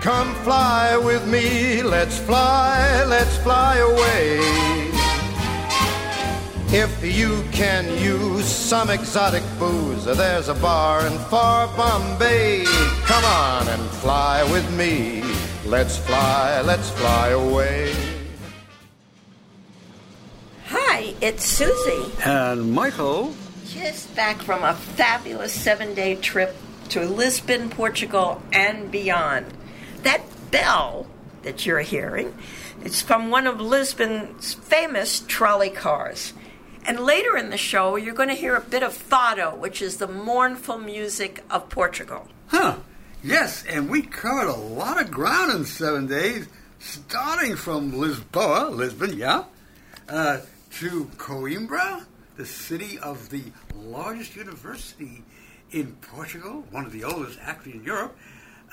Come fly with me, let's fly, let's fly away. If you can use some exotic booze, there's a bar in far Bombay. Come on and fly with me. Let's fly, let's fly away. Hi, it's Susie. And Michael. Just back from a fabulous seven day trip to Lisbon, Portugal, and beyond. That bell that you're hearing, it's from one of Lisbon's famous trolley cars. And later in the show, you're going to hear a bit of fado, which is the mournful music of Portugal. Huh. Yes, and we covered a lot of ground in seven days, starting from Lisboa, Lisbon, yeah, uh, to Coimbra, the city of the largest university in Portugal, one of the oldest actually in Europe,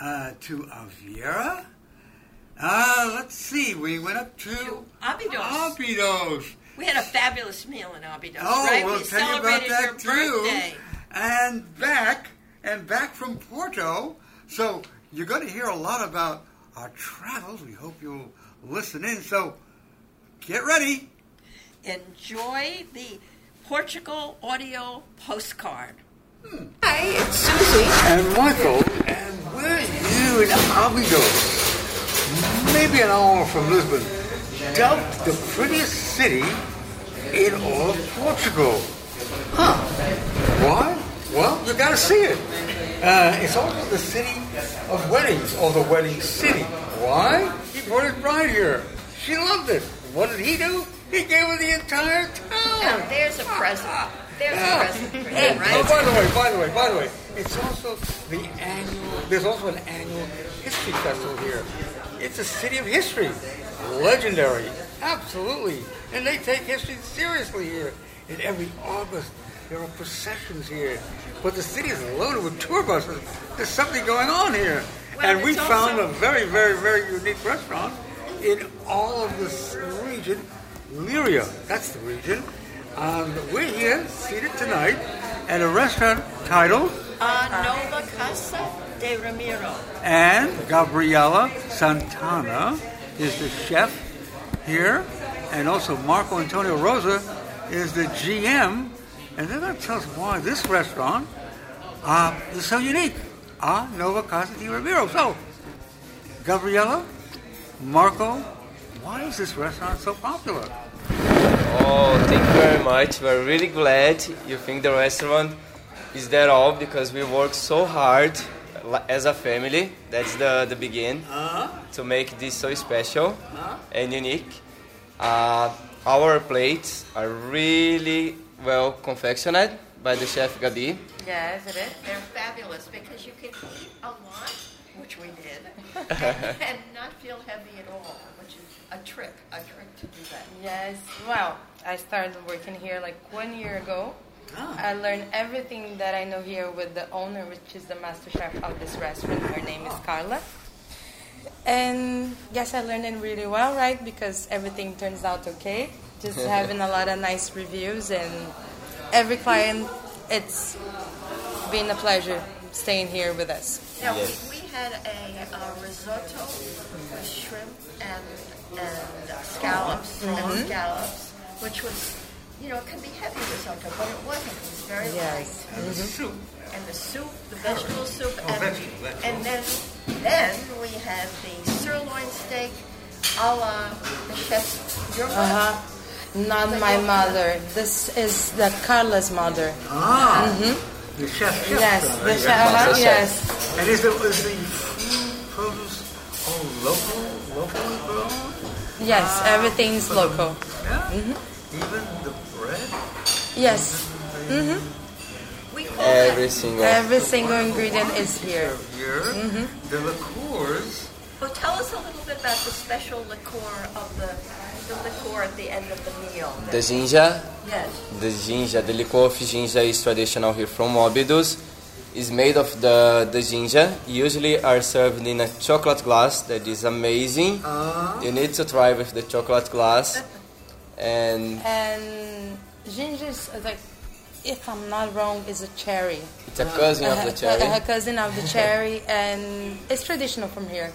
uh, to Aveiro. Uh, let's see, we went up to, To Óbidos. Óbidos. We had a fabulous meal in Óbidos, Oh, right? we'll we tell you about that too. birthday. And back, and back from Porto. So you're going to hear a lot about our travels. We hope you'll listen in. So get ready. Enjoy the Portugal audio postcard. Hmm. Hi, it's Susie. And Michael, and we're here in Óbidos, maybe an hour from Lisbon, dubbed the prettiest city in all of Portugal. Huh. Why? Well, you gotta see it. Uh, it's also the city of weddings, or the wedding city. Why? He brought his bride here. She loved it. What did he do? He gave her the entire town. Now, there's a present. There's a present for him, oh, right? by the way, by the way, by the way, it's also the annual. There's also an annual history festival here. It's a city of history, legendary, absolutely, and they take history seriously here. And every August there are processions here, but the city is loaded with tour buses. There's something going on here, Well, and we found a very, very, very unique restaurant in all of this region, Leiria. That's the region. Um, we're here, seated tonight, at a restaurant titled Uh, Nova Casa de Ramiro. and Gabriela Santana is the chef here, and also Marco Antonio Rosa is the GM, and they're going to tell us why this restaurant uh, is so unique. Ah, Nova Casa de Ramiro. So, Gabriela, Marco, why is this restaurant so popular? Oh, thank you very much. We're really glad you think the restaurant is that all because we work so hard as a family. That's the, the begin to make this so special and unique. Uh, our plates are really well confectioned by the chef Gabi. Yes, it is. They're fabulous because you can eat a lot, which we did, and, and not feel heavy at all, which is a trick, a trick to do that. Yes, well, I started working here like one year ago. Oh. I learned everything that I know here with the owner, which is the master chef of this restaurant. Her name is Carla. And yes, I learned it really well, right? Because everything turns out okay. Just having a lot of nice reviews, and every client, it's been a pleasure staying here with us. Now, Yes. we, we had a, uh risotto with shrimp and, and scallops, and scallops, which was, you know, it can be heavy risotto, but it wasn't. It was very Yes. light. And the soup. And the soup, the vegetable soup, Oh, and, vegetable, vegetable. and then then we had the sirloin steak a la the chef's your Uh huh. Not my mother. This is the Carla's mother. Ah, the chef. Yes, uh, the chef. Uh-huh, yes. And is the, is the produce all local, locally grown? Yes, everything's local. Yeah. Mm-hmm. Even the bread. Yes, mm-hmm. We call Every that. single. every single ingredient is here. Here, mm-hmm. the liqueurs. Oh, tell us a little bit about the special liqueur of the the liqueur at the end of the meal. The ginger, yes. the ginger, the liqueur of ginger is traditional here from Obidos. Is made of the, the ginger. Usually are served in a chocolate glass that is amazing. You need to try with the chocolate glass. And And ginger is uh, like, if I'm not wrong, is a cherry. it's a cousin of the cherry. A cherry. cousin of the cherry, and it's traditional from here.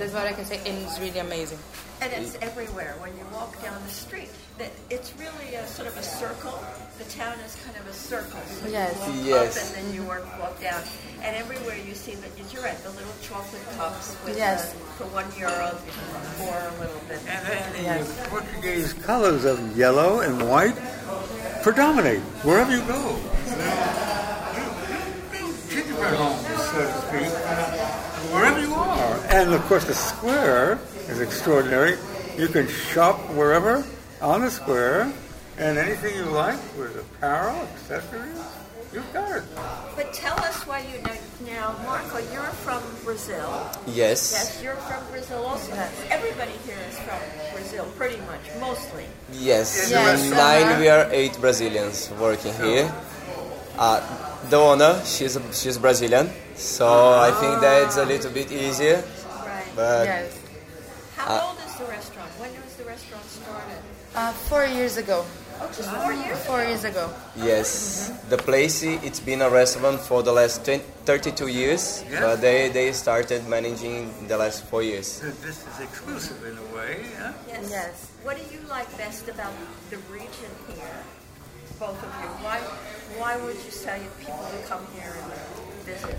That's what I can say, and it's really amazing. And it's everywhere. When you walk down the street, that it's really a sort of a circle. The town is kind of a circle. So Yes. You walk Yes. up and then you walk, walk down, and everywhere you see that you're right. The little chocolate cups with Yes. uh, for one euro you can a little bit. And then Yes. the Portuguese colors of yellow and white predominate wherever you go. Gingerbread homes, so to speak, wherever you are. And of course, the square is extraordinary. You can shop wherever on the square, and anything you like with apparel, accessories, you've got it. But tell us why you know now, Marco. You're from Brazil. Yes. Yes, you're from Brazil also. Everybody here is from Brazil, pretty much, mostly. Yes. Yes. In nine, we are eight Brazilians working here. Uh, the owner, she's she's Brazilian, so I think that's a little bit easier. Right. But yes. How old is the restaurant? When was the restaurant started? Uh, four years ago. Oh, just four years. Four years ago. yes, the place it's been a restaurant for the last 20, 32 years, Yeah. but they they started managing the last four years. So This is exclusive in a way, huh? Yes. Yes. What do you like best about the region here? Both of you. Why? Why would you say people to come here and visit?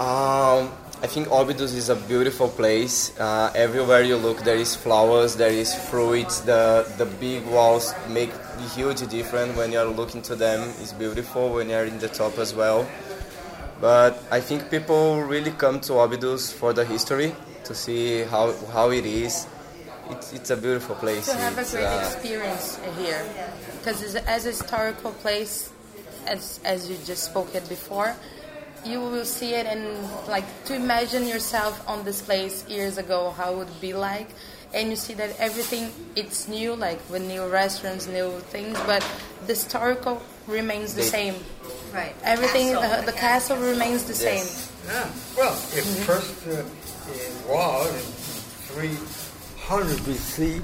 Um, I think Óbidos is a beautiful place. Uh, everywhere you look, there is flowers, there is fruits. The the big walls make a huge difference when you're looking to them. It's beautiful when you're in the top as well. But I think people really come to Óbidos for the history to see how how it is. It's, it's a beautiful place. To have a great uh, experience here. Because as a historical place, as, as you just spoke it before, you will see it and like to imagine yourself on this place years ago, how it would be like. And you see that everything it's new, like with new restaurants, new things, but the historical remains the They- same. Right. Everything, the, the castle remains the same. Yeah. Well, it first uh, it was in 300 BC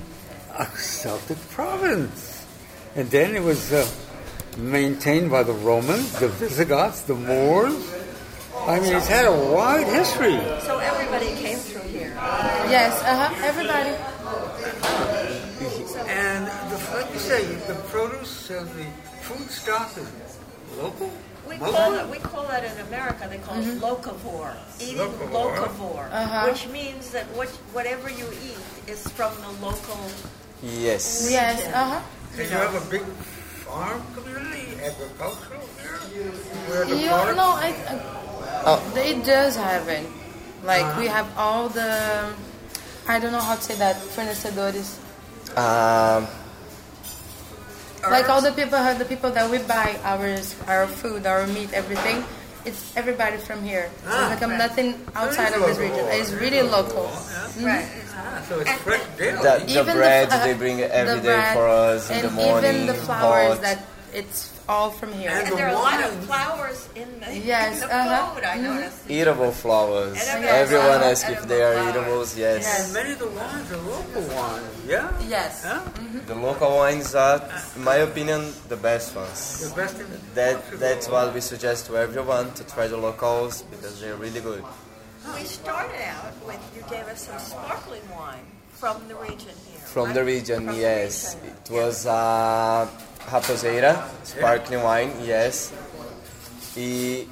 a Celtic province, and then it was uh, maintained by the Romans, the Visigoths, the Moors. I mean, it's had a wide history. So everybody came through here. Yes, uh huh. Everybody. And the, like you say, the produce and the food stock is local. We Local? call it, we call that in America, they call it locavore, eating Locavore. locavore, Uh-huh. which means that what, whatever you eat is from the local. yes. Yes, uh huh. And you have a big farm community, agricultural here, where the You product- know, I, I it does happen. Like we have all the, I don't know how to say that, fornecedores. Um, Like all the people, the people that we buy our our food, our meat, everything. It's everybody from here. So Ah, it's like right. nothing outside of this region. It's really local. Right. Ah, so it's fresh daily. the, the Even bread uh, they bring the every day bread, for us in and the morning. even the flowers hot. that it's all from here. And And the there are a lot of flowers in the, Yes, in the uh-huh. food, I noticed. Eatable flowers. Edible Everyone flowers, asks if they are edible eatables. Yes. And many of the wines are local wines, yeah? Yes. Huh? The local wines are, in my opinion, the best ones. The best in That that's what we suggest to everyone to try the locals because they're really good. We started out with, you gave us some sparkling wine from the region here. From right? the region, From the yes. region. It was uh, Raposeira, sparkling wine, yes. E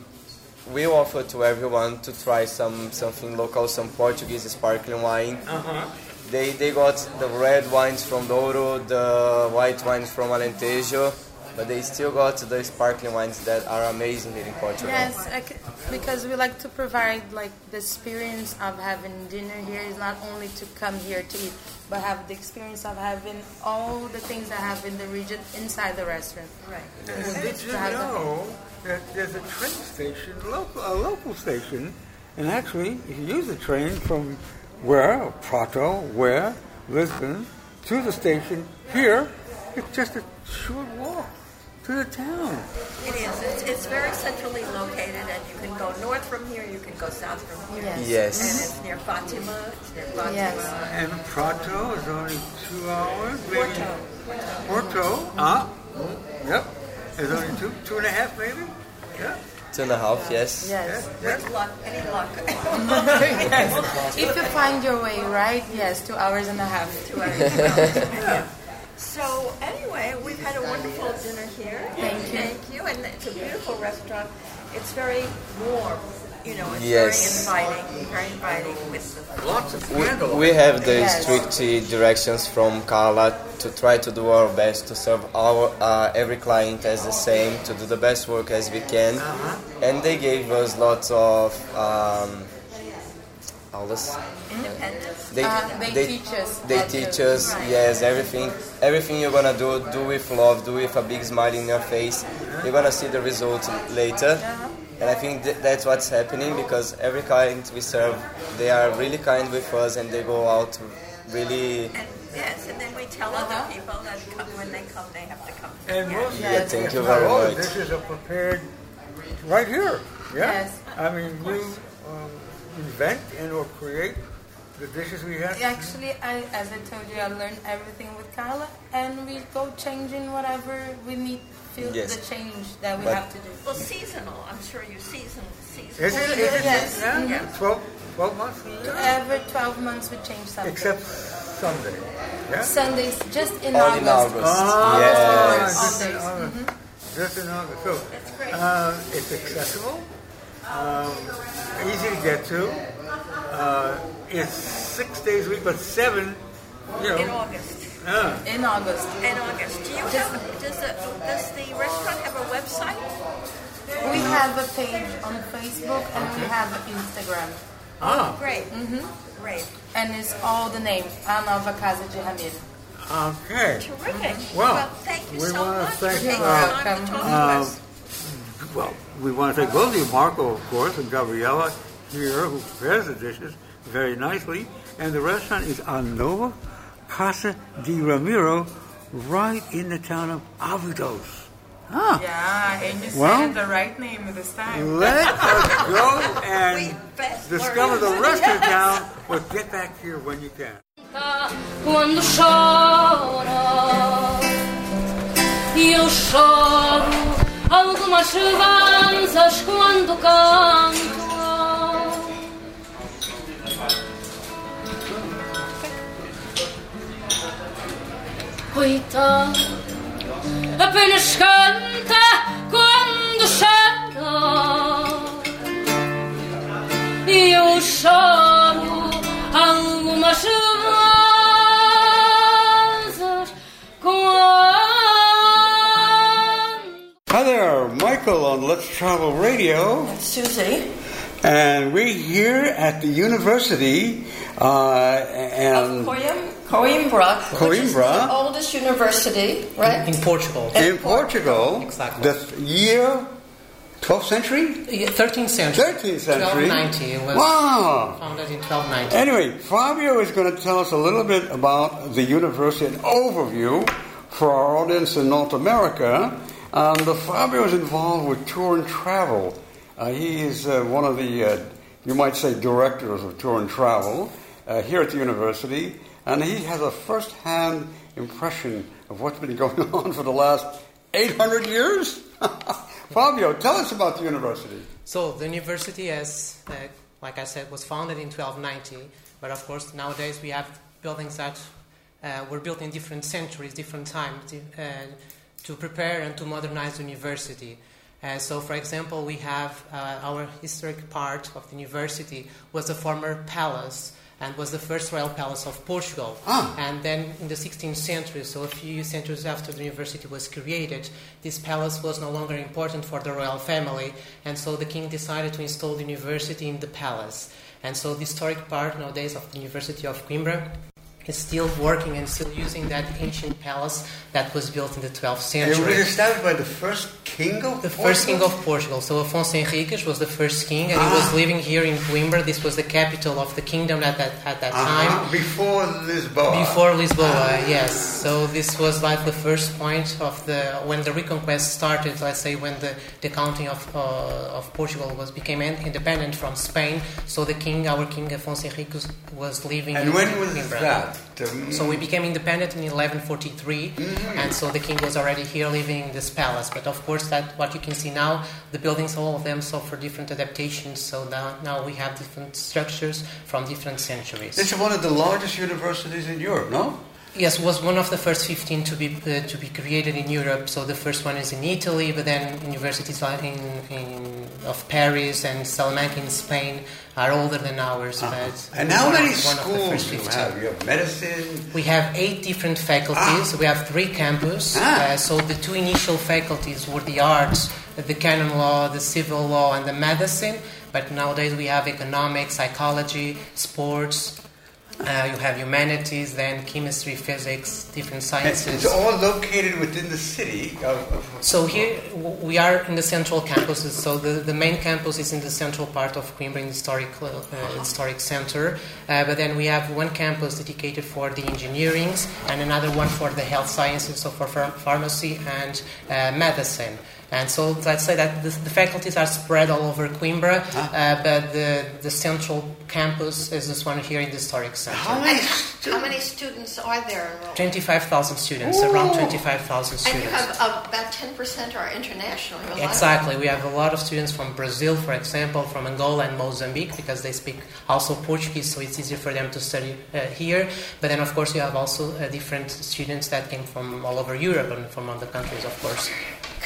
we offer to everyone to try some something local, some Portuguese sparkling wine. Uh-huh. They they got the red wines from Douro, the white wines from Alentejo, but they still got the sparkling wines that are amazing here in Portugal. Yes, I c- because we like to provide like the experience of having dinner here is not only to come here to eat, but have the experience of having all the things that have in the region inside the restaurant. Right. And did you to have know that there's a train station, local, a local station, and actually, if you use the train from where, Prato, where, Lisbon, to the station here, it's just a short walk to the town. It is. It's, it's very centrally located, and you can go north from here, you can go south from here. Yes. Yes. And it's near Fatima. It's near Fatima. Yes. And Prato is only two hours, maybe. Porto. Porto, ah, yep, It's only two, two and a half maybe. Yeah. Two and a half, yes. Yes. With luck, any luck. yes. If you find your way right, yes, two hours and a half. Two hours. So anyway, we've had a wonderful dinner here. Thank you. Thank you. And it's a beautiful restaurant. It's very warm. You know, it's Yes. very inviting. Very inviting with Lots of We, candles. we have the Yes. strict directions from Carla to try to do our best to serve our uh, every client as the same, to do the best work as we can, and they gave us lots of um, all this. independence. They, Uh, they teach us They teach us, yes, everything. Everything you're gonna do, do with love, do with a big smile in your face. You're gonna see the results later. And I think th- that's what's happening because every client we serve, they are really kind with us and they go out really. And yes, and then we tell other people that come, when they come, they have to come. And most Yeah, thank if you not very all the much. dishes are prepared right here. Yeah. Yes. I mean, you um, invent and or create the dishes we have. Actually, I, as I told you, I learned everything with Carla, and we go changing whatever we need, feel Yes. the change that we But- have to do. Well, seasonal. I'm sure you season season. Is it? Is it? Yes. Yeah? Mhm. 12, 12 months a year? Every 12 months we change something. Except Sunday. Yeah? Sundays, just in All August. in August. Ah, yes. just in All days. August. Just in August. So, That's great. uh, it's accessible, um, easy to get to. Uh, it's six days a week, but seven, you know. in August. uh, In August. In August. Do you have? Does the does the restaurant have a website? We have a page on Facebook and we have Instagram. ah, Great. Mm-hmm. Great. And it's all the names. Anna Nova Casa de Ramiro. okay. Terrific. Well, thank you we so wanna much thank, for taking uh, the time to talk to um, us. Well, we want to thank both of you, Marco, of course, and Gabriella here, who prepares the dishes very nicely. And the restaurant is on Nova Casa de Ramiro, right in the town of Óbidos. Huh. Yeah, and you Well- said the right name this time. Let us go and discover the rest of Yes. town, but get back here when you can. quando chora eu choro algumas revanças quando canto coitado apenas canta quando chora Hi there, Michael on Let's Travel Radio. Susie. And we're here at the university, uh, and Coim- Coimbra, which is Coimbra. the oldest university, right? in Portugal. in Portugal, Exactly. the year 12th century, Yeah, 13th century. 13th century. 1290. It was Wow. founded in 1290. Anyway, Fabio is going to tell us a little bit about the university, an overview for our audience in North America. Um, the Fabio is involved with tour and travel. Uh, he is uh, one of the, uh, you might say, directors of tour and travel here at the university, and he has a first-hand impression of what's been going on for the last 800 years. Fabio, tell us about the university. So the university, as uh, like I said, was founded in 1290. But of course, nowadays we have buildings that uh, were built in different centuries, different times, uh, to prepare and to modernize the university. Uh, so, for example, we have uh, our historic part of the university was a former palace and was the first royal palace of Portugal. Ah. And then in the 16th century, so a few centuries after the university was created, this palace was no longer important for the royal family, and so the king decided to install the university in the palace. And so the historic part nowadays of the University of Coimbra is still working and still using that ancient palace that was built in the 12th And it was established by the first king of The first king Portugal? of Portugal. So Afonso Henriques was the first king, and he was living here in Coimbra. This was the capital of the kingdom at that at that time. Uh-huh, Before Lisboa. Before Lisboa, yes. So this was like the first point of the when the reconquest started. Let's say when the, the county of uh, of Portugal was became independent from Spain. So the king, our king Afonso Henriques, was living. And in when was Coimbra. that? Um, So we became independent in 1143, Mm-hmm. and so the king was already here living in this palace. But of course, that what you can see now, the buildings, all of them suffer different adaptations. So now, now we have different structures from different centuries. It's one of the largest universities in Europe, no? Yes, was one of the first 15 to be uh, to be created in Europe. So the first one is in Italy, but then universities in, in of Paris and Salamanca in Spain are older than ours. Uh-huh. But And how one many of- the schools you 15. have? You have medicine. We have eight different faculties. We have three campus. Ah. Uh, so the two initial faculties were the arts, the canon law, the civil law, and the medicine. But nowadays we have economics, psychology, sports. Uh, you have humanities, then chemistry, physics, different sciences. It's all located within the city of, of So here we are in the central campuses. So the, the main campus is in the central part of Coimbra in the historic uh, historic center. Uh, but then we have one campus dedicated for the engineerings and another one for the health sciences, so for ph- pharmacy and uh, medicine. And so let's say that the, the faculties are spread all over Coimbra, uh, but the, the central campus is this one here in the historic center. how many? How many students are there 25,000 students, around 25,000 students. And you have uh, about 10% are international. You have a lot of- Exactly. We have a lot of students from Brazil, for example, from Angola and Mozambique, because they speak also Portuguese, so it's easier for them to study uh, here. But then, of course, you have also uh, different students that came from all over Europe and from other countries, of course.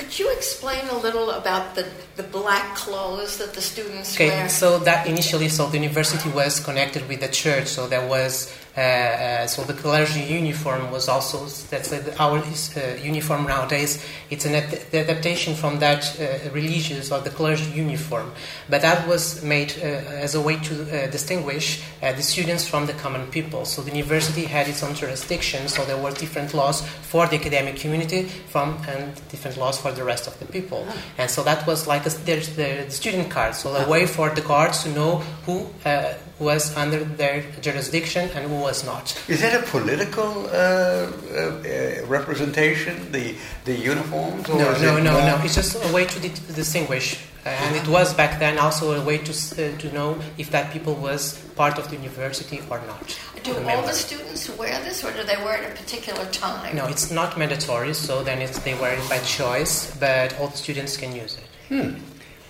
Could you explain a little about the, the black clothes that the students Okay, wear? so that initially, so the university was connected with the church, so there was, uh, uh, so the clergy uniform was also, that's our uh, uniform nowadays, it's an ad- the adaptation from that uh, religious or the clergy uniform. But that was made uh, as a way to uh, distinguish uh, the students from the common people. So the university had its own jurisdiction, so there were different laws for the academic community from and different laws for the rest of the people. And so that was like a, there's the student card, so a way for the guards to know who uh, was under their jurisdiction and who was not. Is that a political uh, uh, uh, representation? The the uniforms? Or No, is no, no, more- no. It's just a way to di- distinguish. Uh, and it was back then also a way to, uh, to know if that people was part of the university or not. do a all member. the students wear this, or do they wear it at a particular time? No, it's not mandatory, so then it's, they wear it by choice, but all the students can use it.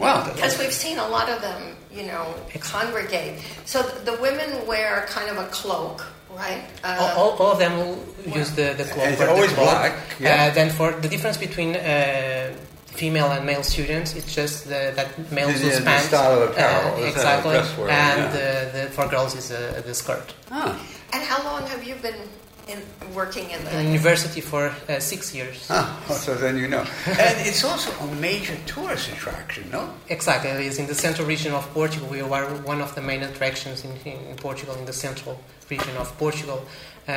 Wow. Because we've seen a lot of them, you know, congregate. So the women wear kind of a cloak, right? Uh, all, all, all of them will use the, the cloak. And it's or the always cloak. black, yeah. Uh, then for the difference between uh, female and male students, it's just the, that males The- use the pants. style of apparel, uh, the style of exactly. and yeah. the, the, for girls is uh, the skirt. Ah, and how long have you been in, working in In the? university for uh, six years. ah, so then you know. and it's also a major tourist attraction, no? Exactly, it is in the central region of Portugal. We are one of the main attractions in, in Portugal, in the central region of Portugal. Uh,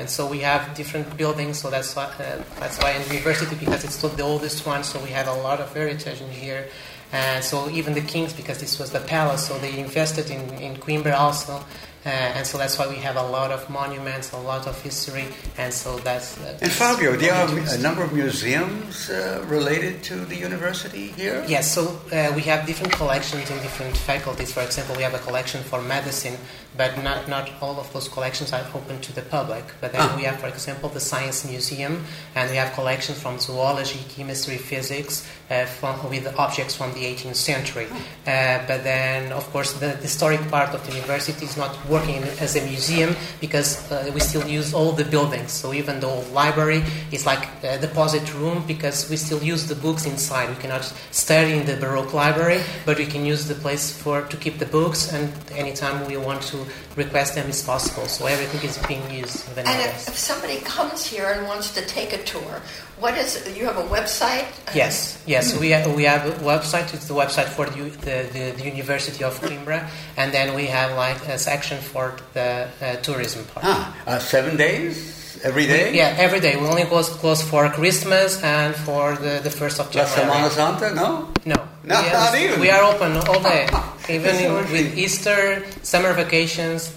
and so we have different buildings, so that's why, uh, that's why in university, because it's still the oldest one, so we have a lot of heritage in here. And so even the kings, because this was the palace, so they invested in, in Coimbra also. Uh, and so that's why we have a lot of monuments, a lot of history, and so that's. Uh, And Fabio, there are a number of museums uh, related to the university here? Yes, so uh, we have different collections in different faculties. For example, we have a collection for medicine, but not, not all of those collections are open to the public. But then Ah. we have, for example, the Science Museum, and we have collections from zoology, chemistry, physics, uh, from, with objects from the 18th century. Uh, but then, of course, the historic part of the university is not working as a museum because uh, we still use all the buildings. So even the old library is like a deposit room because we still use the books inside. We cannot study in the Baroque library, but we can use the place for to keep the books, and anytime we want to request them is possible. So everything is being used. even And if, if somebody comes here and wants to take a tour, what is? You have a website? Yes, yes. We have, we have a website. It's the website for the, the, the, the University of Coimbra, and then we have like a section for the uh, tourism part. Ah, uh, seven days? Every day? Yeah, every day. We only close close for Christmas and for the, the first of La January. Semana Santa? No? No, No, we, not are, even. we are open all day, even in, with. Easter, summer vacations.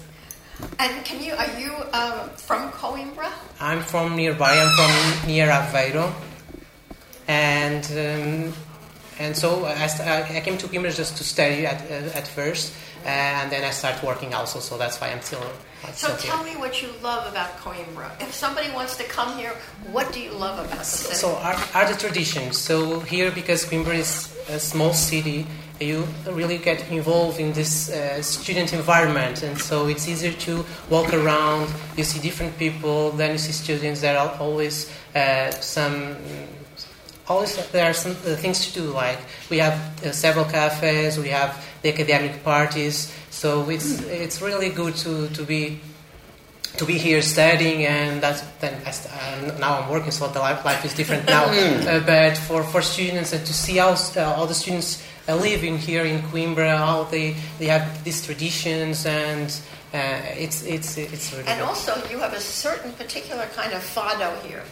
And can you? Are you uh, from Coimbra? I'm from nearby. I'm from near Aveiro, and um, and so I, I came to Coimbra just to study at, uh, at first, and then I started working also. So that's why I'm still. I'm So still here. tell me what you love about Coimbra. If somebody wants to come here, what do you love about the city? So are, are the traditions. So here, because Coimbra is a small city, you really get involved in this uh, student environment, and so it's easier to walk around. You see different people. Then you see students. There are always uh, some. Always there are some uh, things to do. Like we have uh, several cafes. We have the academic parties. So it's it's really good to, to be to be here studying and that's then I uh, now I'm working so the life, life is different now uh, but for, for students and to see how uh, all the students uh, living here in Coimbra how they, they have these traditions and uh, it's it's it's really and good. also, you have a certain particular kind of fado here,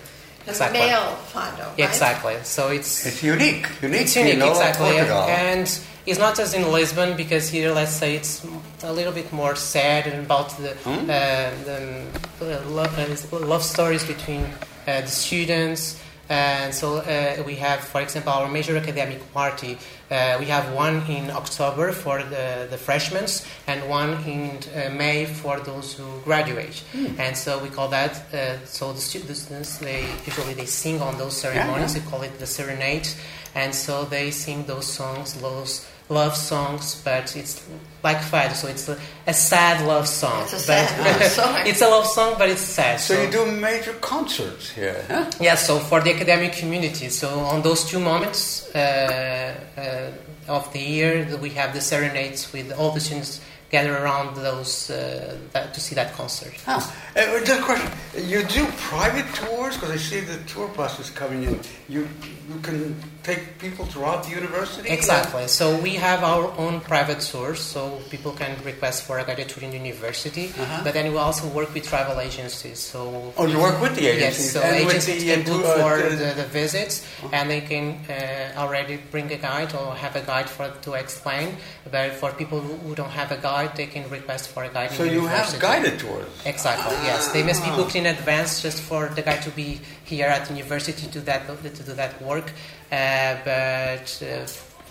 the Exactly. male fado, right? exactly so it's It's unique. Unique. it's unique in all exactly Portugal. and it's not as in Lisbon because here let's say it's a little bit more sad and about the, Hmm? uh, the uh, love, uh, love stories between uh, the students and so uh, we have for example our major academic party. Uh, we have one in October for the, the freshmen and one in uh, May for those who graduate. Hmm. and so we call that uh, so the students they usually they sing on those ceremonies. we call it the serenade. And so they sing those songs those love songs but it's like fado so it's a, a sad love song It's a but sad love song. it's a love song but it's sad So you do major concerts here, huh? yeah, so for the academic community, so on those two moments uh, uh, of the year, that we have the serenades with all the students gather around those uh, that, to see that concert. Huh. Uh, just a question. You do private tours? Because I see the tour buses coming in. You you can take people throughout the university? Exactly. So we have our own private tours, so people can request for a guided tour in the university. Uh-huh. But then we also work with travel agencies. So Oh, you work with the agencies. Yes, agencies so and with agencies the, can book uh, for the- the, the visits, and they can uh, already bring a guide or have a guide for to explain. But for people who who don't have a guide, they can request for a guide. So in the you have university. guided tours? Exactly. Yes, they must be booked in advance just for the guide to be here at the university to do that to do that work. Uh, but uh,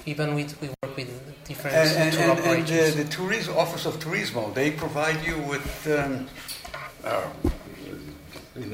even with we work with different And, tour and, and the, the tourism office of Turismo, they provide you with um, uh,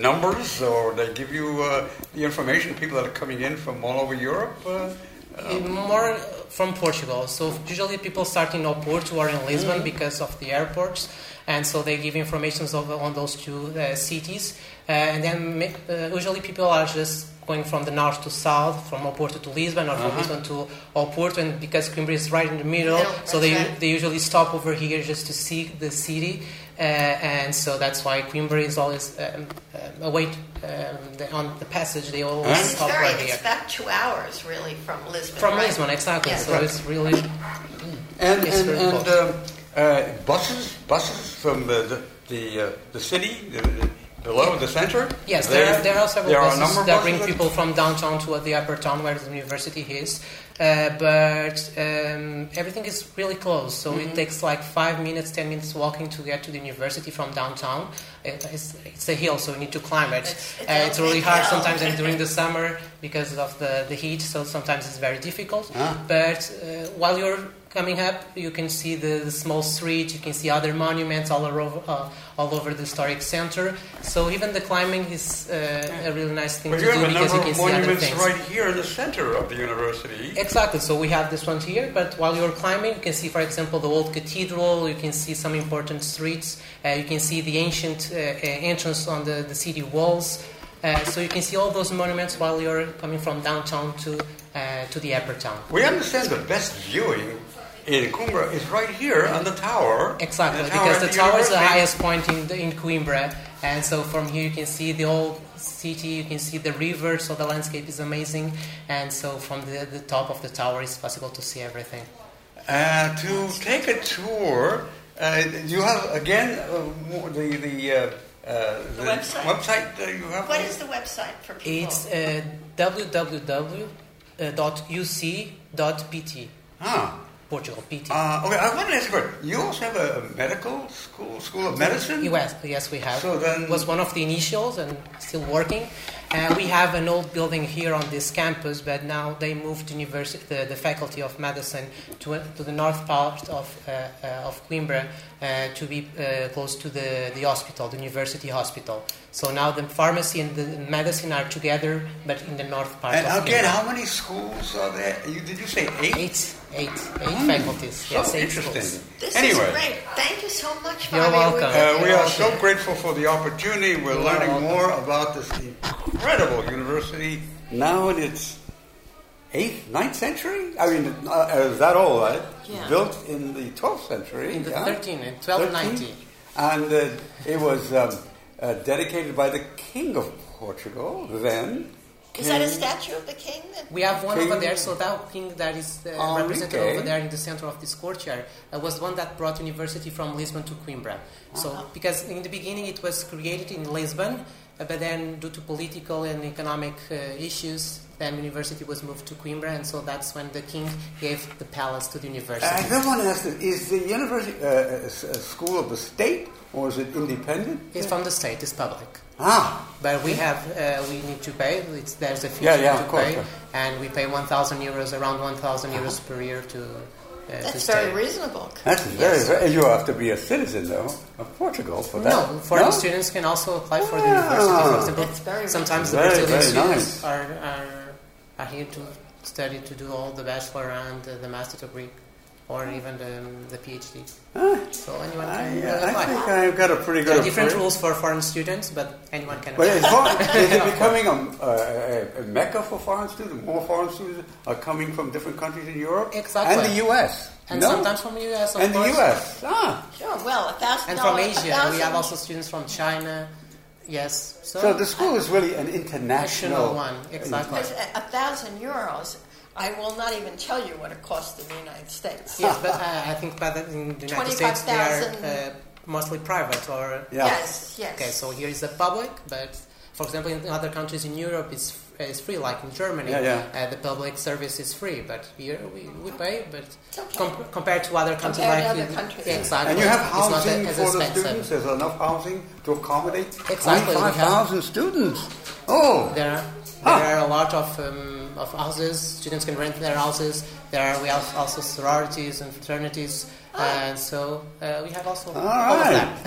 numbers, or they give you uh, the information. People that are coming in from all over Europe. Uh, Uh, more from Portugal. So usually people start in Oporto or in Lisbon because of the airports, and so they give information on those two uh, cities. Uh, and then uh, usually people are just going from the north to south, from Oporto to Lisbon, or from Lisbon to Oporto. And because Coimbra is right in the middle, Middle, so they right. they usually stop over here just to see the city. Uh, and so that's why Coimbra is always um, uh, await um, the, on the passage. They always And it's stop very, right here. it's about two hours, really, from Lisbon. From right? Lisbon, exactly. Yeah. So it's really And It's and, very and um, uh, buses buses from the the the, uh, the city the, the, below the center. yes. They- There are, there are several there buses number of that buses bring people from downtown to the upper town where the university is, uh, but um, everything is really close. So Mm-hmm. it takes like five minutes, ten minutes walking to get to the university from downtown. It, it's, it's a hill, so you need to climb it. It's- it's uh, it's really hard hill. sometimes, and during the summer because of the, the heat, so sometimes it's very difficult. Ah. But uh, while you're coming up, you can see the, the small street, you can see other monuments all over, uh, all over the historic center. So even the climbing is uh, a really nice thing But to you do because you can see other monuments things. right here in the center of the university. Exactly. So we have this one here, but while you're climbing, you can see, for example, the old cathedral. You can see some important streets. Uh, you can see the ancient uh, uh, entrance on the, the city walls. Uh, so you can see all those monuments while you're coming from downtown to uh, to the upper town. We understand the best viewing in Coimbra is right here on the tower. Exactly, The tower because at the tower is the highest point in, the, in Coimbra, and so from here you can see the old city, you can see the river, so the landscape is amazing, and so from the, the top of the tower it's possible to see everything. Uh, to take a tour, uh, you have again uh, the the, uh, uh, The website? that you have. What is the website for people? It's uh, www.uc.pt, Ah. Portugal, PT. Uh, okay, I want to ask you. You also have a, medical school, school of medicine. Yes, yes, we have. So then- was one of the initials and still working. Uh, we have an old building here on this campus, but now they moved university, the, the faculty of medicine to, to the north part of, uh, uh, of Coimbra uh, to be uh, close to the, the hospital, the university hospital. So now the pharmacy and the medicine are together, but in the north part And of again, Coimbra. how many schools are there? You, did you say eight? Eight, eight, eight faculties. So yes, eight interesting. schools. This anyway, is great. Thank you so much, You're welcome. Uh, we You're are so grateful for the opportunity. We're You're learning welcome. more about this incredible university now in its eighth, ninth century. I mean, uh, is that all right? Yeah. Built in the 12th century. In the yeah? 13, in 1290. 13? And uh, it was um, uh, dedicated by the King of Portugal then. Is that a statue of the king? We have one King- over there, so that king that is uh, Enrique. represented over there in the center of this courtyard uh, was the one that brought university from Lisbon to Coimbra. So, because in the beginning it was created in Lisbon, but then due to political and economic uh, issues, then university was moved to Coimbra, and so that's when the king gave the palace to the university. I then want to ask is the university uh, a, s- a school of the state or is it independent? It's from the state, it's public. Ah, But we have, uh, we need to pay. It's, there's a fee Yeah, yeah, to course, pay, and we pay 1,000 euros, around 1,000 euros per year to. Uh, to That's stay. very reasonable. that's very, very, you have to be a citizen though of Portugal for that. No, foreign students can also apply for the Ah. university. For example, That's very sometimes the Very, Brazilian very students nice. are, are are here to study to do all the bachelor and uh, the master degree, or even the, the PhD. Ah, So anyone I, can I apply. think I've got a pretty There good are different approach. rules for foreign students, but anyone can But apply. it's fun. is it becoming a, a, a mecca for foreign students? More foreign students are coming from different countries in Europe Exactly. and the U.S. And no? sometimes from the US, of and the. U.S. Ah, Sure, well, a thousand And from dollars- a Asia, we have also students from China. Yes. So, so the school is really an international national one, exactly. Because a, a thousand euros, I will not even tell you what it costs in the United States. Yes, but uh, I think that in the United States they are uh, mostly private or. Yeah. Yes, yes. Okay, so here is the public, but for example, in other countries in Europe, it's it's free. Like in Germany, Yeah, yeah. Uh, the public service is free, but here we, we pay. But okay. com- compared to other countries, Compared to like other countries. Yeah, exactly, And you have it's not housing as for the students. There's enough housing to accommodate Exactly, we 25,000 students. Oh, There are Ah. there are a lot of um, of houses. Students can rent their houses. There are we have also sororities and fraternities, and so uh, we have also All all of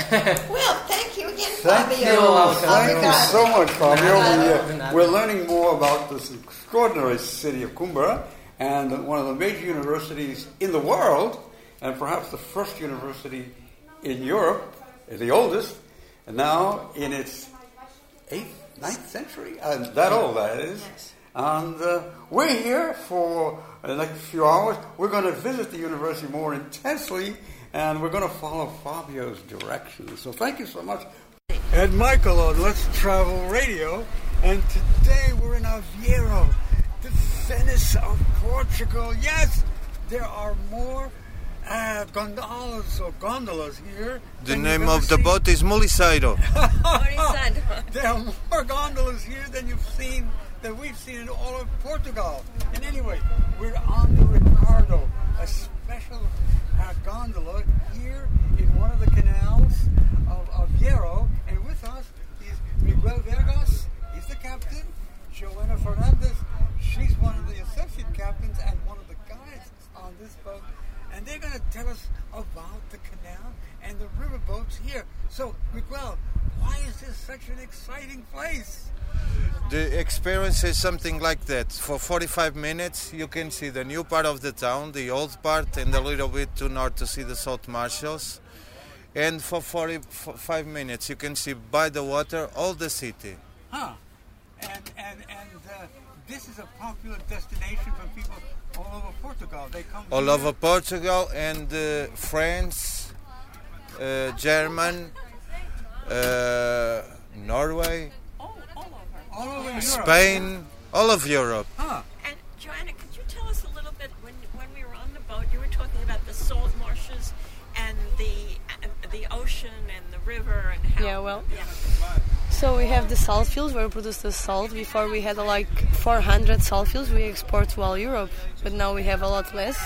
that. Well, thank you again, Thank Fabio. you. welcome. Thank you so much, Fabio. We, uh, we're learning more about this extraordinary city of Coimbra and one of the major universities in the world, and perhaps the first university in Europe, the oldest, and now in its eighth, ninth century, and that old that is. And uh, we're here for the next few hours. We're going to visit the university more intensely, and we're going to follow Fabio's directions. So thank you so much. Ed Michael on Let's Travel Radio, and today we're in Aveiro, the Venice of Portugal. Yes, there are more uh, gondolas or gondolas here. The name of the boat is Moliceiro. There are more gondolas here than you've seen, that we've seen in all of Portugal. And anyway, we're on the Ricardo, a special uh, gondola here in one of the canals of Aveiro. And with us is Miguel Vergas, he's the captain. Joana Fernandez, she's one of the associate captains and one of the guides on this boat. And they're going to tell us about the canal and the riverboats here. So, Miguel, why is this such an exciting place? The experience is something like that. For 45 minutes, you can see the new part of the town, the old part, and a little bit to north to see the salt marshes. And for 45 minutes, you can see by the water all the city. Huh. And, and, and uh, this is a popular destination for people all over Portugal. They come All over Portugal and uh, France, uh, German, uh, Norway, all over Europe. Spain, all of Europe. Huh. And Joanna, could you tell us a little bit when when we were on the boat? You were talking about the salt marshes and the uh, the ocean and the river and how. Yeah, well- Yeah. So we have the salt fields where we produce the salt. Before we had like 400 salt fields we export to all Europe, but now we have a lot less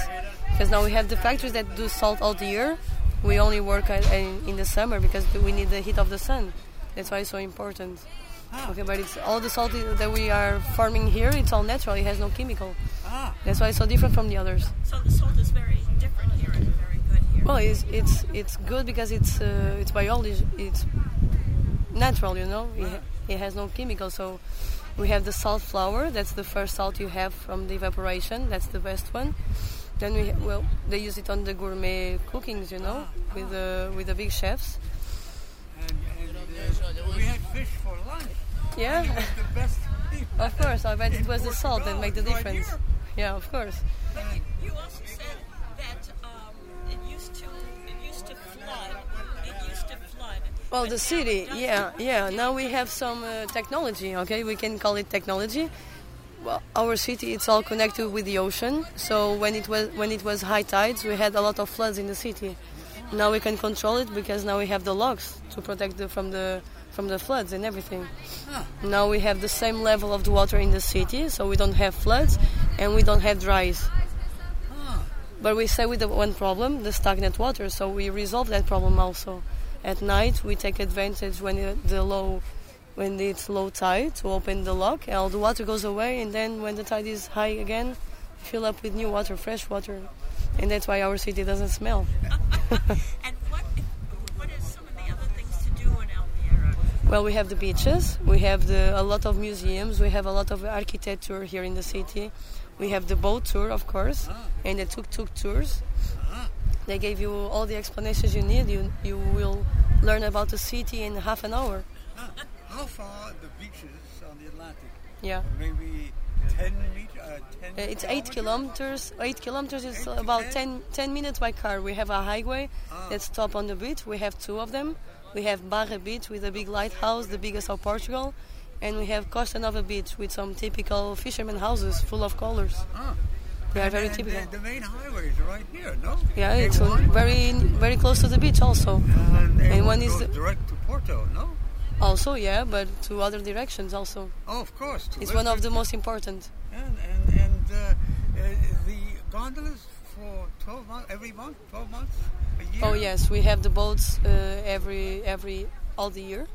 because now we have the factories that do salt all the year. We only work in, in the summer because we need the heat of the sun. That's why it's so important. Okay, but it's all the salt that we are farming here. It's all natural. It has no chemical. Ah. That's why it's so different from the others. So the salt is very different here and very good here. Well, it's it's it's good because it's uh, it's biology. It's natural, you know. It, ha- it has no chemicals. So we have the salt flour. That's the first salt you have from the evaporation. That's the best one. Then we ha- well they use it on the gourmet cookings, you know, with the with the big chefs. And, and uh, we had fish for lunch. Yeah. It was the best thing. Of course, I bet it was the salt that made the difference. Yeah, of course. Well, the city, yeah, yeah. Now we have some uh, technology. Okay, we can call it technology. Well, our city it's all connected with the ocean. So when it was when it was high tides, we had a lot of floods in the city. Now we can control it because now we have the locks to protect the, from the from the floods and everything. Now we have the same level of the water in the city, so we don't have floods and we don't have dries. But we say with the one problem, the stagnant water, so we resolve that problem also. At night, we take advantage when the low, when it's low tide, to open the lock, and all the water goes away, and then when the tide is high again, fill up with new water, fresh water, and that's why our city doesn't smell. And what what is some of the other things to do in Almira? Well, we have the beaches, we have the, a lot of museums, we have a lot of architecture here in the city. We have the boat tour, of course, ah. and the tuk-tuk tours. They gave you all the explanations you need. You you will learn about the city in half an hour. Ah, How far the beaches on the Atlantic? Yeah. Maybe 10 meter, uh, 10 Uh, It's eight kilometers. Eight kilometers is about 10, 10 minutes by car. We have a highway that stop on the beach. We have two of them. We have Barra Beach with a big lighthouse, the biggest of Portugal, and we have Costa Nova Beach with some typical fishermen houses full of colors. Ah. They are very typical. The, the main highway is right here, no? Yeah, it's very very close to the beach also. And, And one is the- direct to Porto, no? Also, yeah, but to other directions also. Oh, of course. It's one of the most important. And, and, and uh, uh, the gondolas for 12 months, every month, 12 months, a year? Oh yes, we have the boats uh, every every all the year.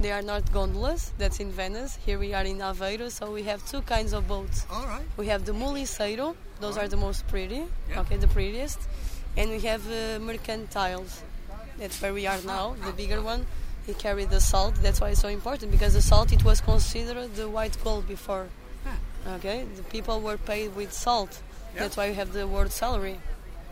They are not gondolas. That's in Venice. Here we are in Aveiro, so we have two kinds of boats. All right. We have the moliceiro. Those are the most pretty. Yeah. Okay, the prettiest. And we have uh, mercantiles. That's where we are now. The bigger one. He carried the salt. That's why it's so important because the salt it was considered the white gold before. Yeah. Okay, the people were paid with salt. That's why we have the word salary.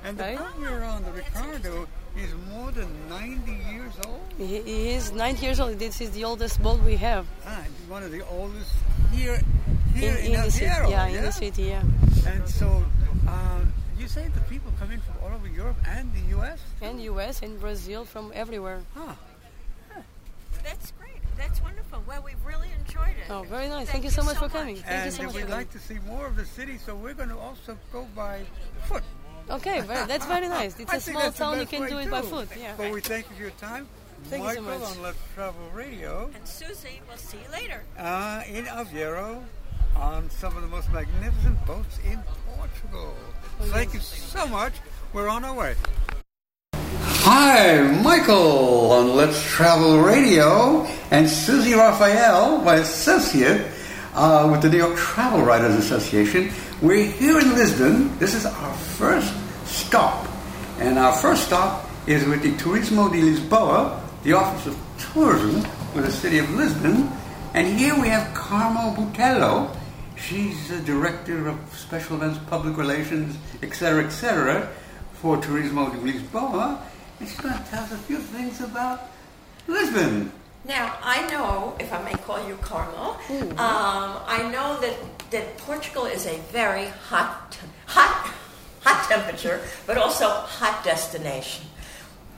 And the right? partner on the Ricardo is more than 90 years old. He, he is 90 years old. This is the oldest boat we have. Ah, he's one of the oldest here, here in, in, in the city. Hierro, Yeah, in the city. Yeah, And so, um, you say the people come in from all over Europe and the U.S.? and U.S. and Brazil from everywhere. Huh. That's great. That's wonderful. Well, we've really enjoyed it. Oh, very nice. Thank, you so much for coming. Thank and you so much we'd like to see more of the city, so we're going to also go by foot. Okay, very, that's very nice. It's I a small town. You can do it by foot. Yeah. Well, we thank you for your time. Thank you so Michael much. on Let's Travel Radio And Susie, we'll see you later. uh, in Aveiro on some of the most magnificent boats in Portugal. Oh, Thank you so much. We're on our way. Hi, Michael on Let's Travel Radio and Susie Raphael, my associate uh, with the New York Travel Writers Association. We're here in Lisbon. This is our first stop. And our first stop is with the Turismo de Lisboa, the Office of Tourism for the city of Lisbon. And here we have Carmo Botelho. She's the director of special events, public relations, etc., etc., for Turismo de Lisboa. And she's going to tell us a few things about Lisbon. Now, I know, if I may call you Carlo, um, I know that, that Portugal is a very hot, hot, hot temperature, but also hot destination.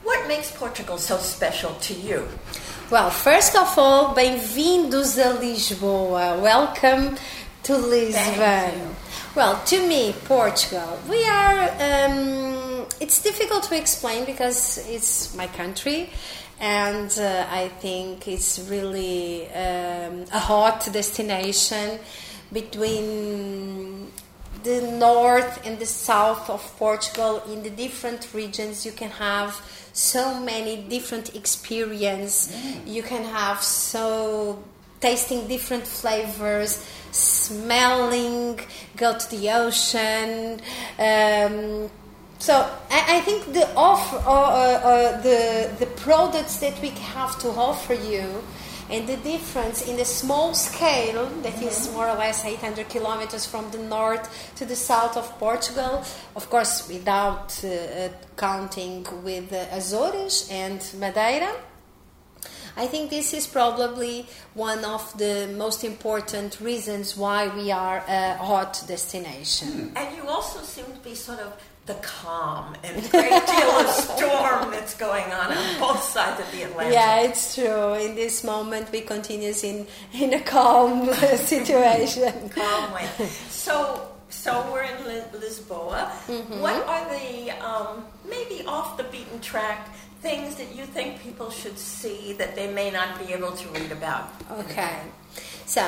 What makes Portugal so special to you? Well, first of all, bem-vindos a Lisboa. Welcome to Lisbon. Well, to me, Portugal, we are. Um, it's difficult to explain because it's my country, and uh, I think it's really um, a hot destination between the north and the south of Portugal in the different regions you can have so many different experience you can have so tasting different flavors, smelling, go to the ocean. Um, so I, I think the offer, uh, uh, uh, the the products that we have to offer you, and the difference in the small scale that is more or less 800 kilometers from the north to the south of Portugal, of course without uh, uh, counting with the Azores and Madeira. I think this is probably one of the most important reasons why we are a hot destination. And you also seem to be sort of the calm and great deal of storm that's going on on both sides of the Atlantic. Yeah, it's true. In this moment, we continue in in a calm situation. Calm way. So, so we're in Lis- Lisboa. Mhm. What are the um, maybe off the beaten track things that you think people should see that they may not be able to read about? Okay, so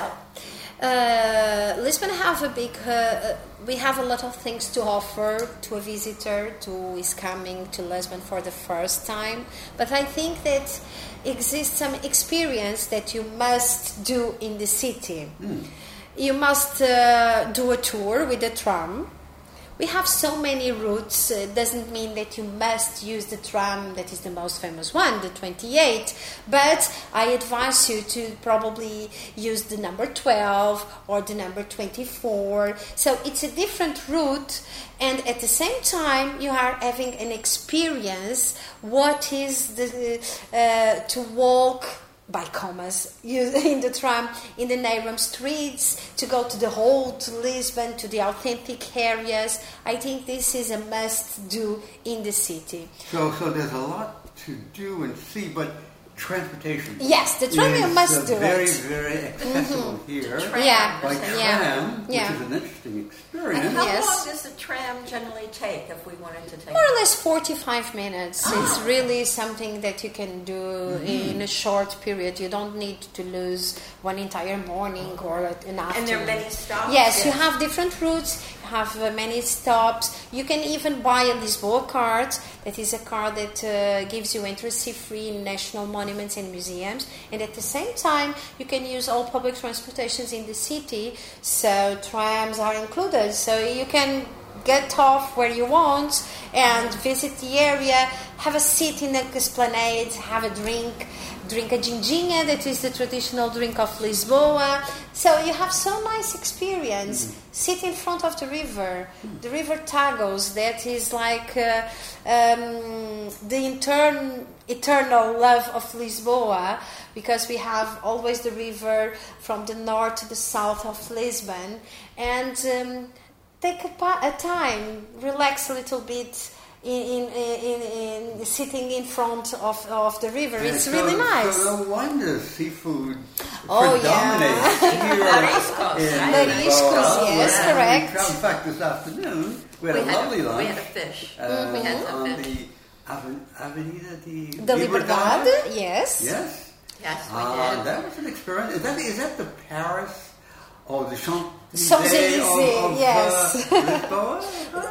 uh, Lisbon have a big. Uh, uh, we have a lot of things to offer to a visitor who is coming to Lisbon for the first time. But I think that exists some experience that you must do in the city. You must uh, do a tour with the tram. We have so many routes. It doesn't mean that you must use the tram that is the most famous one, the 28. But I advise you to probably use the number 12 or the number 24. So it's a different route, and at the same time, you are having an experience. What is the uh, to walk by commas in the tram in the neighboring streets to go to the old Lisbon to the authentic areas. I think this is a must do in the city. So, so there's a lot to do and see, but transportation. Yes, the tram is, must do very, it. very accessible Mhm. here. Tram, Yeah, by tram, yeah. which is an interesting And experience. how Yes. long does the tram generally take if we wanted to take More or less 45 minutes. Ah. It's really something that you can do Mhm. in a short period. You don't need to lose one entire morning or an afternoon. And there are many stops? Yes, you have different routes, you have uh, many stops. You can even buy a Lisboa card. That is a card that uh, gives you entry free in national monuments and museums. And at the same time, you can use all public transportations in the city. So trams are included. So you can get off where you want and visit the area, have a seat in the esplanade, have a drink, drink a ginginha, that is the traditional drink of Lisboa. So you have so nice experience. Sit in front of the river, the river Tagus, that is like uh, um, the intern, eternal love of Lisboa, because we have always the river from the north to the south of Lisbon, and um, take a, pa- a time, relax a little bit. In, in, in, in sitting in front of, of the river, And it's so- really nice. So no wonder seafood Oh, predominates yeah. here Mariscos, in right? Mariscos, yes, where correct. we- In fact, this afternoon we had We a had a- lovely we had a fish. uh, Mm-hmm. We had some on fish. the Aven- Avenida de The Liberdade, yes. Yes. Yes, we Ah, did. that was an experience. Is that, is that the Paris or the Champs Of, of yes.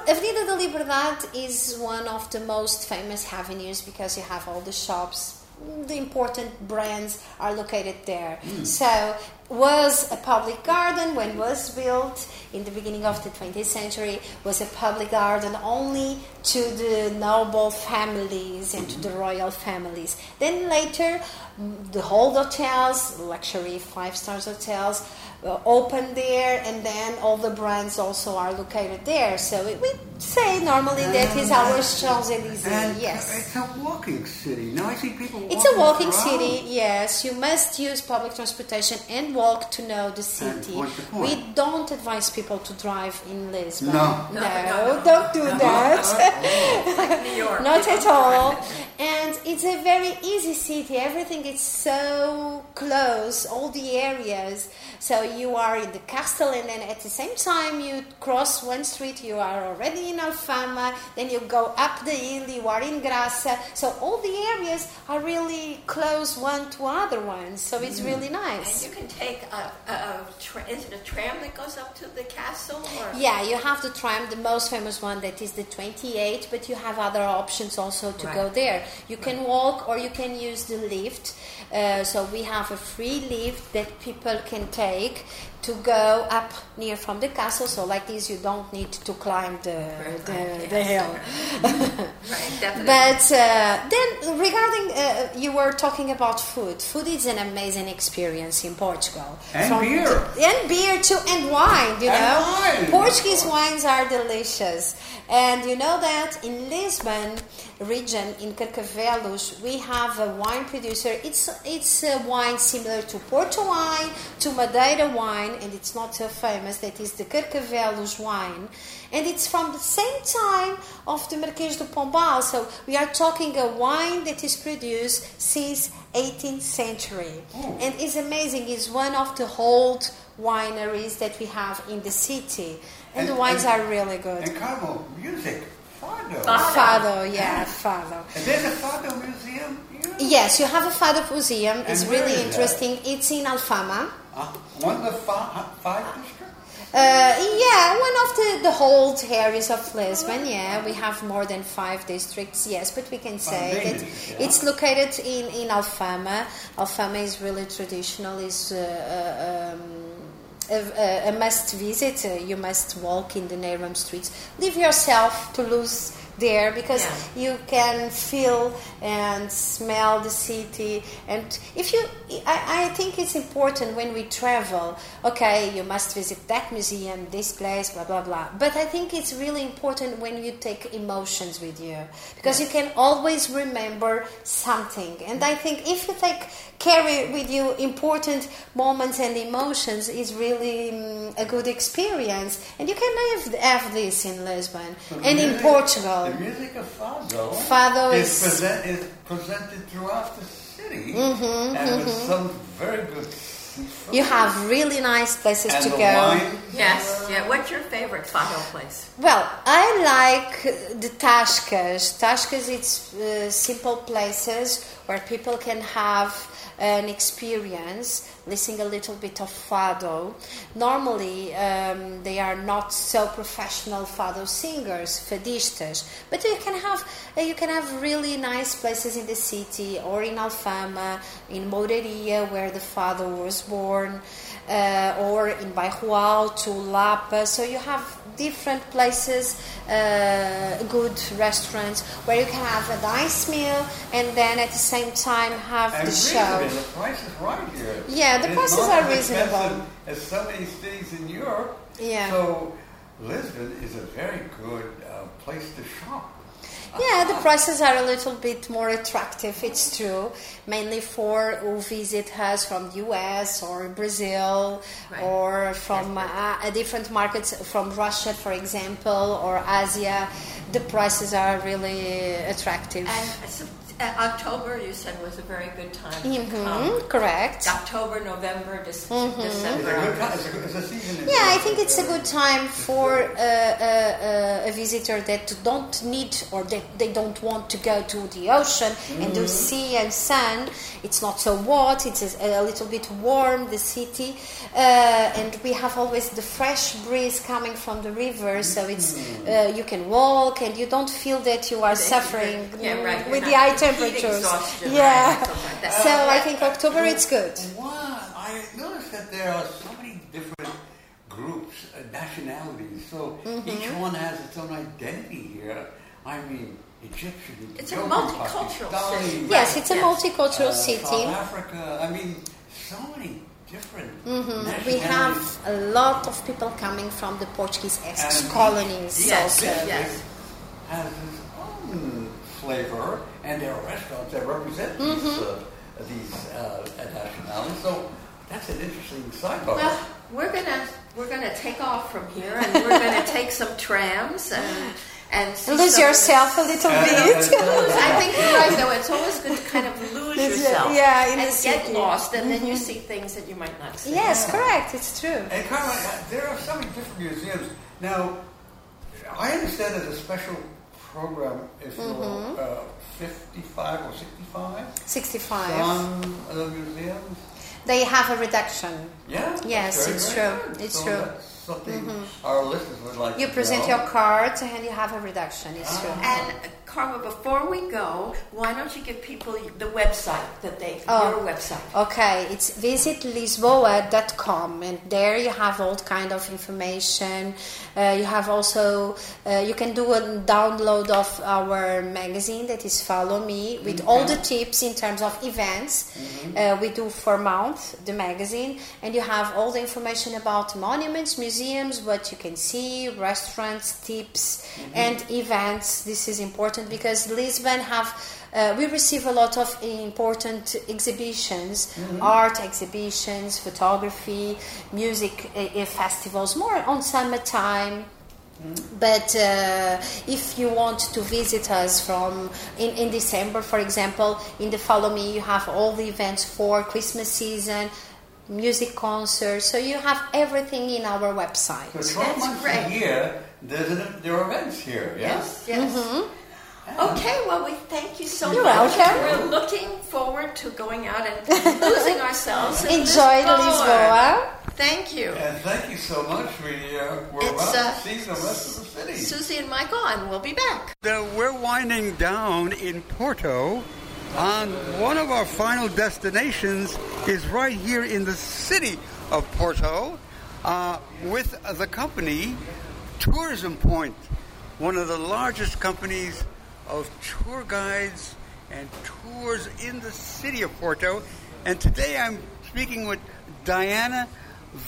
Avenida da Liberdade is one of the most famous avenues because you have all the shops. The important brands are located there. So was a public garden when was built in the beginning of the 20th century was a public garden only to the noble families and to the royal families then later mm, the whole hotels luxury five stars hotels Uh, open there and then all the brands also are located there so we, we say normally that is our uh, Champs-Élysées And yes it's a walking city. Now I see people it's a walking around. city, yes. You must use public transportation and walk to know the city. what's the point? We don't advise people to drive in Lisbon. No. no, No, no, no. don't do that. Like New York. Not at all. And it's a very easy city. Everything is so close, all the areas. So you are in the castle, and then at the same time, you cross one street, you are already in Alfama. Then you go up the hill, you are in Graça. So all the areas are really close one to other ones. So it's mm. really nice. And you can take a, a, a tra- is it a tram that goes up to the castle? Or? Yeah, you have the tram, the most famous one that is the 28, but you have other options also to go there. You can walk or you can use the lift. Uh, so we have a free lift that people can take to go up near from the castle. So like this, you don't need to climb the the, the hill. Right, definitely. But uh, then, regarding uh, you were talking about food. Food is an amazing experience in Portugal. And beer. and beer too, and wine. You And know, wine. Portuguese wines are delicious. And you know that in Lisbon region, in Carcavelos, we have a wine producer. It's it's a wine similar to Porto wine, to Madeira wine, and it's not so famous. That is the Carcavelos wine, and it's from the same time of the Marquês de Pombal. So we are talking a wine that is produced since 18th century, oh. and it's amazing. It's one of the old wineries that we have in the city, and, the wines and- are really good. And Carmel, music, fado. Fado, yeah, Fado. And there's a fado museum here? Yes, you have a Fado museum. It's And where really is that? interesting. It's in Alfama. Uh, one of the fi- five districts? Uh, yeah, one of the, the old areas of Lisbon. Yeah, we have more than five districts. Yes, but we can say that yeah. it's located in, in Alfama. Alfama is really traditional. is uh, uh, um, a, a- must visit. Uh, you must walk in the Neiram streets. Leave yourself to lose there because you can feel and smell the city. And if you I, I think it's important when we travel okay you must visit that museum this place blah blah blah. But i think it's really important when you take emotions with you because you can always remember something. And i think if you take carry with you important moments and emotions is really mm, a good experience. And you can have, have this in lisbon and in portugal The music of fado, Fado is, is- present, is presented throughout the city Mhm, and with mhm. some very good You have really nice places And to the go. wine? Yes, yeah. What's your favorite fado place? Well, I like the Tascas. Tascas, it's uh, simple places where people can have an experience, listening a little bit of fado. Normally, um, they are not so professional fado singers, fadistas, but you can have uh, you can have really nice places in the city or in Alfama, in Mouraria, where the fado was born, uh, or in Bairro to Lapa. So you have different places, uh, good restaurants where you can have a nice meal and then at the same time have And the show. The price is right here. Yeah, the prices are reasonable. As so many cities in Europe. Yeah. So Lisbon is a very good uh, place to shop. Yeah, the prices are a little bit more attractive, it's true, mainly for who visit us from the US or Brazil or from uh, uh, different markets from Russia, for example, or Asia. The prices are really attractive. And October, you said, was a very good time to Mhm, come. correct. October, November, Dec- Mhm. December. It's a good. It's a, season. Yeah, I think it's a good time for uh, uh, uh, a visitor that don't need or that they don't want to go to the ocean and do Mhm. sea and sun. It's not so hot. It's a, a little bit warm. The city, uh, and we have always the fresh breeze coming from the river, so it's uh, you can walk and you don't feel that you are suffering Yeah, right. with the not high heat temperatures. Yeah, right, like that. so I think October it's good. Wow, I noticed that there are so many different groups, uh, nationalities. So Mhm. each one has its own identity here. I mean, Egyptian. It's a multicultural Pakistani, city. Yes, it's a Yes. multicultural uh, city. South Africa. I mean, so many different Mhm. We have a lot of people coming from the Portuguese ex colonies Yes, also. yes. has its own flavor, and there are restaurants that represent these, Mhm. uh, these uh, nationalities. So that's an interesting sidebar. Well, we're gonna we're gonna take off from here, and we're gonna take some trams and and Lose yourself a the- little Uh, bit. I think you're right, though. It's always good to kind of lose yourself, yeah, in and get lost, and then you Mhm. see things that you might not see. Yes, correct. It's true. And Carla, uh, there are so many different museums. Now, I understand there's a special program if you're Mhm. uh, 55 or 65 65. from the museums. They have a reduction. Yeah? Yes, it's true. good. It's So true. That's something Mhm. our listeners would like You to present know. your card and you have a reduction. It's true. And Before we go, why don't you give people the website that they, Oh. your website? Okay, it's visitlisboa.com and there you have all kind of information. Uh, you have also uh, you can do a download of our magazine that is Follow Me with all the tips in terms of events uh, we do for month the magazine and you have all the information about monuments, museums, what you can see, restaurants, tips and events. This is important because Lisbon have uh, we receive a lot of important exhibitions, art exhibitions, photography, music uh, uh, festivals, more on summertime. But uh, if you want to visit us from in, in December, for example, in the Follow Me, you have all the events for Christmas season, music concerts. So you have everything in our website. So 12 months a year, there's an, there are events here, yeah? Yes, yes. Okay, well, we thank you so You're much. welcome. We're looking forward to going out and losing ourselves. in Enjoy Lisboa. Lisboa. Thank you. And thank you so much. We, uh, we're It's, about uh, to see the rest of the city. Susie and Michael, and we'll be back. Uh, we're winding down in Porto, and one of our final destinations is right here in the city of Porto uh, with the company Tourism Point, one of the largest companies of tour guides and tours in the city of Porto. And today I'm speaking with Diana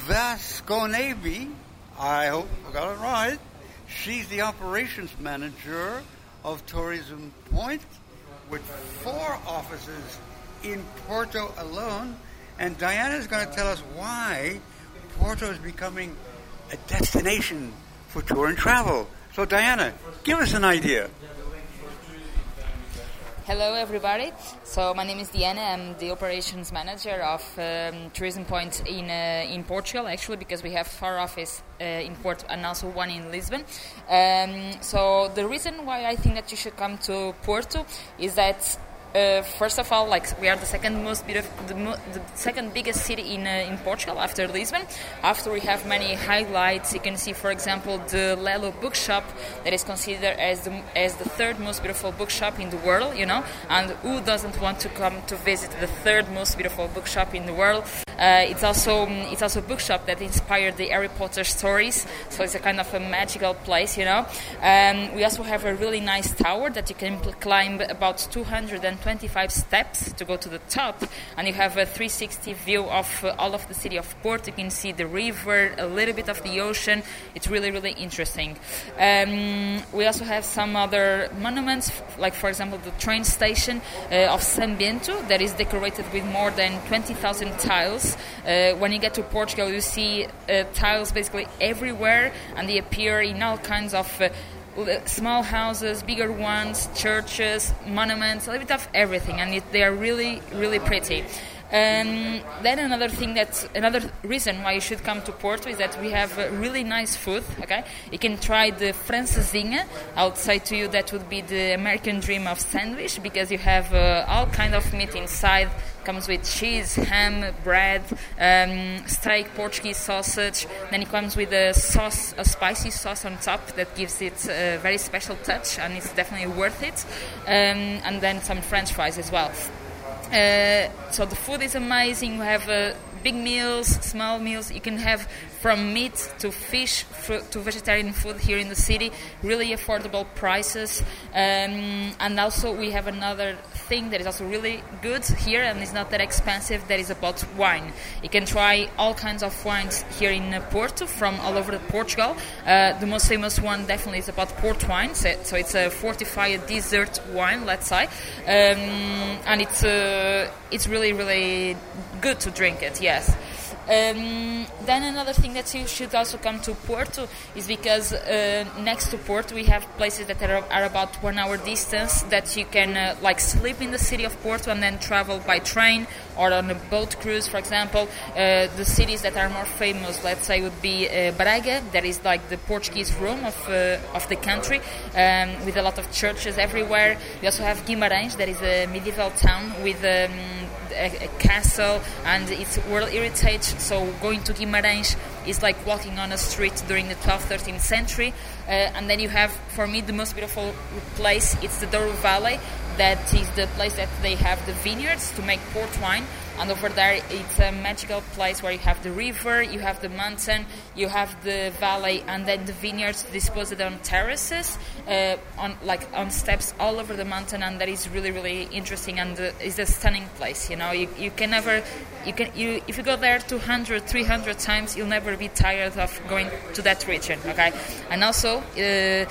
Vasconevi. I hope I got it right. She's the operations manager of Tourism Point with four offices in Porto alone. And Diana is going to tell us why Porto is becoming a destination for tour and travel. So, Diana, give us an idea. Hello, everybody. So my name is Diana. I'm the operations manager of um, Tourism Point in uh, in Portugal, actually, because we have four offices uh, in Porto and also one in Lisbon. Um, so the reason why I think that you should come to Porto is that. Uh, first of all, like we are the second most beautiful, the, mo- the second biggest city in uh, in Portugal after Lisbon. After we have many highlights, you can see, for example, the Lello bookshop that is considered as the as the third most beautiful bookshop in the world. You know, and who doesn't want to come to visit the third most beautiful bookshop in the world? Uh, it's also um, it's also a bookshop that inspired the Harry Potter stories, so it's a kind of a magical place, you know. Um, we also have a really nice tower that you can climb about 225 steps to go to the top, and you have a 360 view of uh, all of the city of Porto. You can see the river, a little bit of the ocean. It's really really interesting. Um, we also have some other monuments, like for example the train station uh, of São Bento that is decorated with more than 20,000 tiles. Uh, when you get to Portugal, you see uh, tiles basically everywhere, and they appear in all kinds of. Uh, Small houses, bigger ones, churches, monuments, a little bit of everything, and it, they are really, really pretty. Um, then another thing that another reason why you should come to Porto is that we have uh, really nice food. Okay, you can try the francesinha. I'll say to you that would be the American dream of sandwich because you have uh, all kind of meat inside. Comes with cheese, ham, bread, um, steak, Portuguese sausage. Then it comes with a sauce, a spicy sauce on top that gives it a very special touch, and it's definitely worth it. Um, and then some French fries as well. Uh, so the food is amazing. We have uh, big meals, small meals. You can have from meat to fish to vegetarian food here in the city. Really affordable prices. Um, and also we have another thing that is also really good here and is not that expensive. That is about wine. You can try all kinds of wines here in Porto from all over Portugal. Uh, the most famous one definitely is about port wine. So, so it's a fortified dessert wine, let's say, um, and it's uh, it's really really good to drink it. Yes. Um, then another thing that you should also come to Porto is because uh, next to Porto we have places that are, are about one hour distance that you can uh, like sleep in the city of Porto and then travel by train or on a boat cruise, for example. Uh, the cities that are more famous, let's say, would be uh, Braga, that is like the Portuguese Rome of uh, of the country, um, with a lot of churches everywhere. We also have Guimarães, that is a medieval town with. Um, a, a castle and it's world heritage so going to Guimarães is like walking on a street during the 12th, 13th century. Uh, and then you have, for me, the most beautiful place. It's the Douro Valley. That is the place that they have the vineyards to make port wine and over there it's a magical place where you have the river, you have the mountain, you have the valley, and then the vineyards disposed on terraces, uh, on like on steps all over the mountain, and that is really really interesting and uh, it's a stunning place. You know, you, you can never, you can you if you go there 200, 300 times, you'll never be tired of going to that region. Okay, and also. Uh,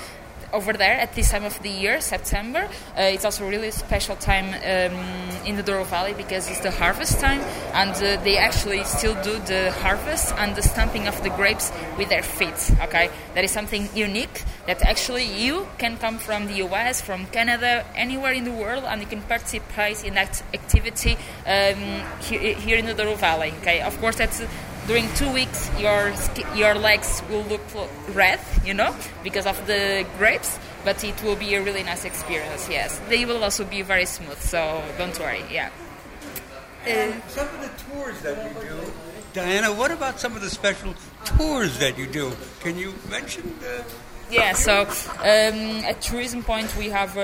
over there at this time of the year, September. Uh, it's also a really special time um, in the Douro Valley because it's the harvest time, and uh, they actually still do the harvest and the stamping of the grapes with their feet. Okay, that is something unique that actually you can come from the US, from Canada, anywhere in the world, and you can participate in that activity um, here, here in the Douro Valley. Okay, of course that's during two weeks your your legs will look red you know because of the grapes but it will be a really nice experience yes. They will also be very smooth so don't worry yeah. And some of the tours that we do diana what about some of the special tours that you do? Can you mention the yeah so um, at tourism point we have uh,